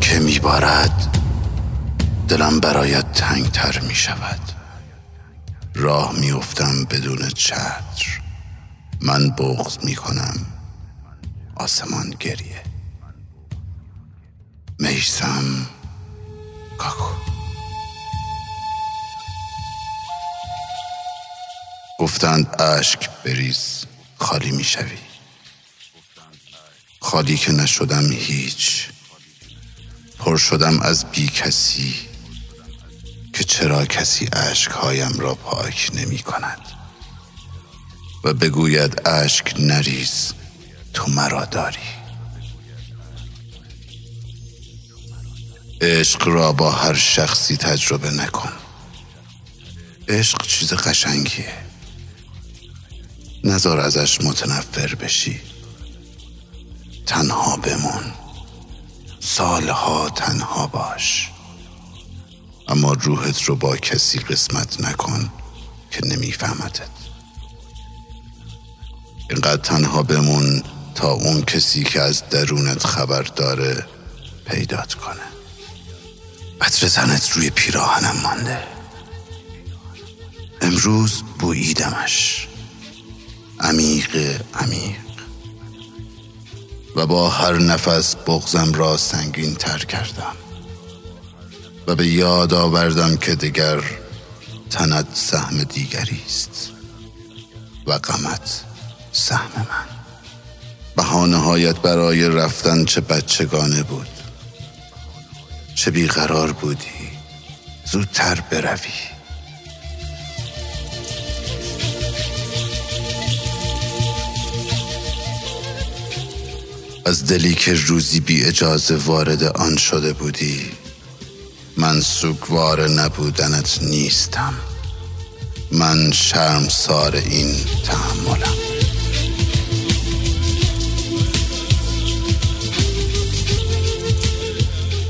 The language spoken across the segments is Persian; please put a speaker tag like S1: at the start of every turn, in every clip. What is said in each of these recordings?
S1: که میبارد دلم برایت تنگتر می شود راه میافتم بدون چتر. من بغض می کنم آسمان گریه. میسم کاکو. گفتند اشک بریز خالی می‌شوی. خالی که نشدم هیچ. پر شدم از بی کسی که چرا کسی اشکهایم را پاک نمی کند و بگوید اشک نریز تو مرا داری. عشق را با هر شخصی تجربه نکن. عشق چیز قشنگیه. نظر ازش متنفر بشی. تنها بمون. سالها تنها باش. اما روحت رو با کسی قسمت نکن که نمیفهمدت. اینقدر تنها بمون تا اون کسی که از درونت خبر داره پیدات کنه. عطر تنت روی پیراهنم مانده. امروز بوییدمش. عمیق عمیق و با هر نفس بغزم را سنگین تر کردم و به یاد آوردم که دیگر تنت سهم دیگری است و غمت سهم من. بهانه هایت برای رفتن چه بچگانه بود؟ چه بیقرار بودی؟ زودتر بروی. از دلی که روزی بی اجازه وارد آن شده بودی من سوگوار نبودنت نیستم. من شرم سار این تحملم.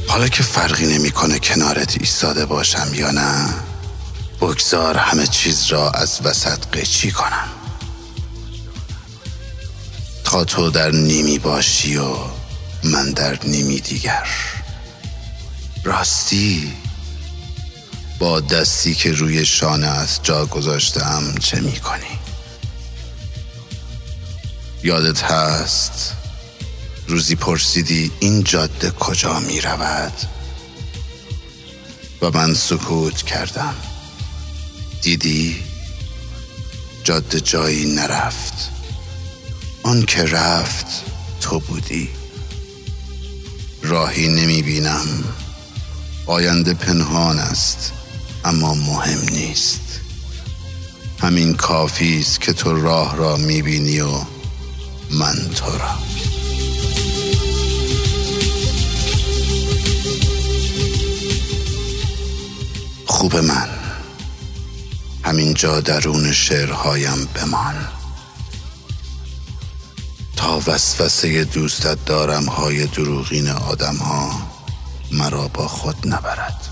S1: حالا که فرقی نمی‌کنه کنارت ایستاده باشم یا نه بگذار همه چیز را از وسط قیچی کنم. تو در نیمی باشی و من در نیمی دیگر راستی با دستی که روی شانه از جا گذاشتم چه می کنی؟ یادت هست روزی پرسیدی این جاده کجا می رود؟ و من سکوت کردم دیدی جاده جایی نرفت آن که رفت تو بودی. راهی نمی بینم آینده پنهان است اما مهم نیست. همین کافی است که تو راه را می بینی و من تو را. خوب من همینجا درون شعرهایم بمان. تا وسوسه دوستت دارم های دروغین آدم ها مرا با خود نبرد.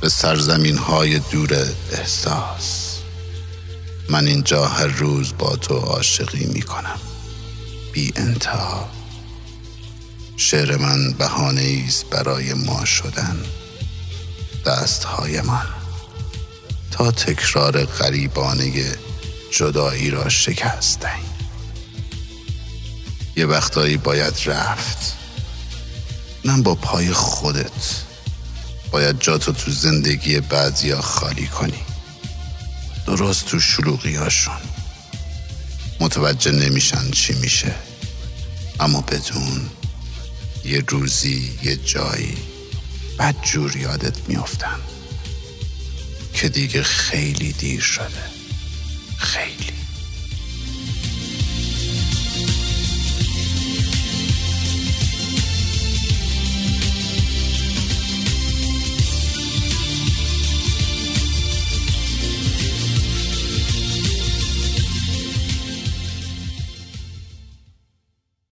S1: به سرزمین های دور احساس. من اینجا هر روز با تو عاشقی می کنم بی انتها. شعر من بهانه است برای ما شدن. دستهایمان. تا تکرار غریبانه جدایی را شکست دهیم یه وقتایی باید رفت. نم با پای خودت باید جاتو تو زندگی بعضیا خالی کنی. درست تو شلوغی هاشون متوجه نمیشن چی میشه. اما بدون یه روزی یه جایی بد جور یادت میافتن. که دیگه خیلی دیر شده. خیلی.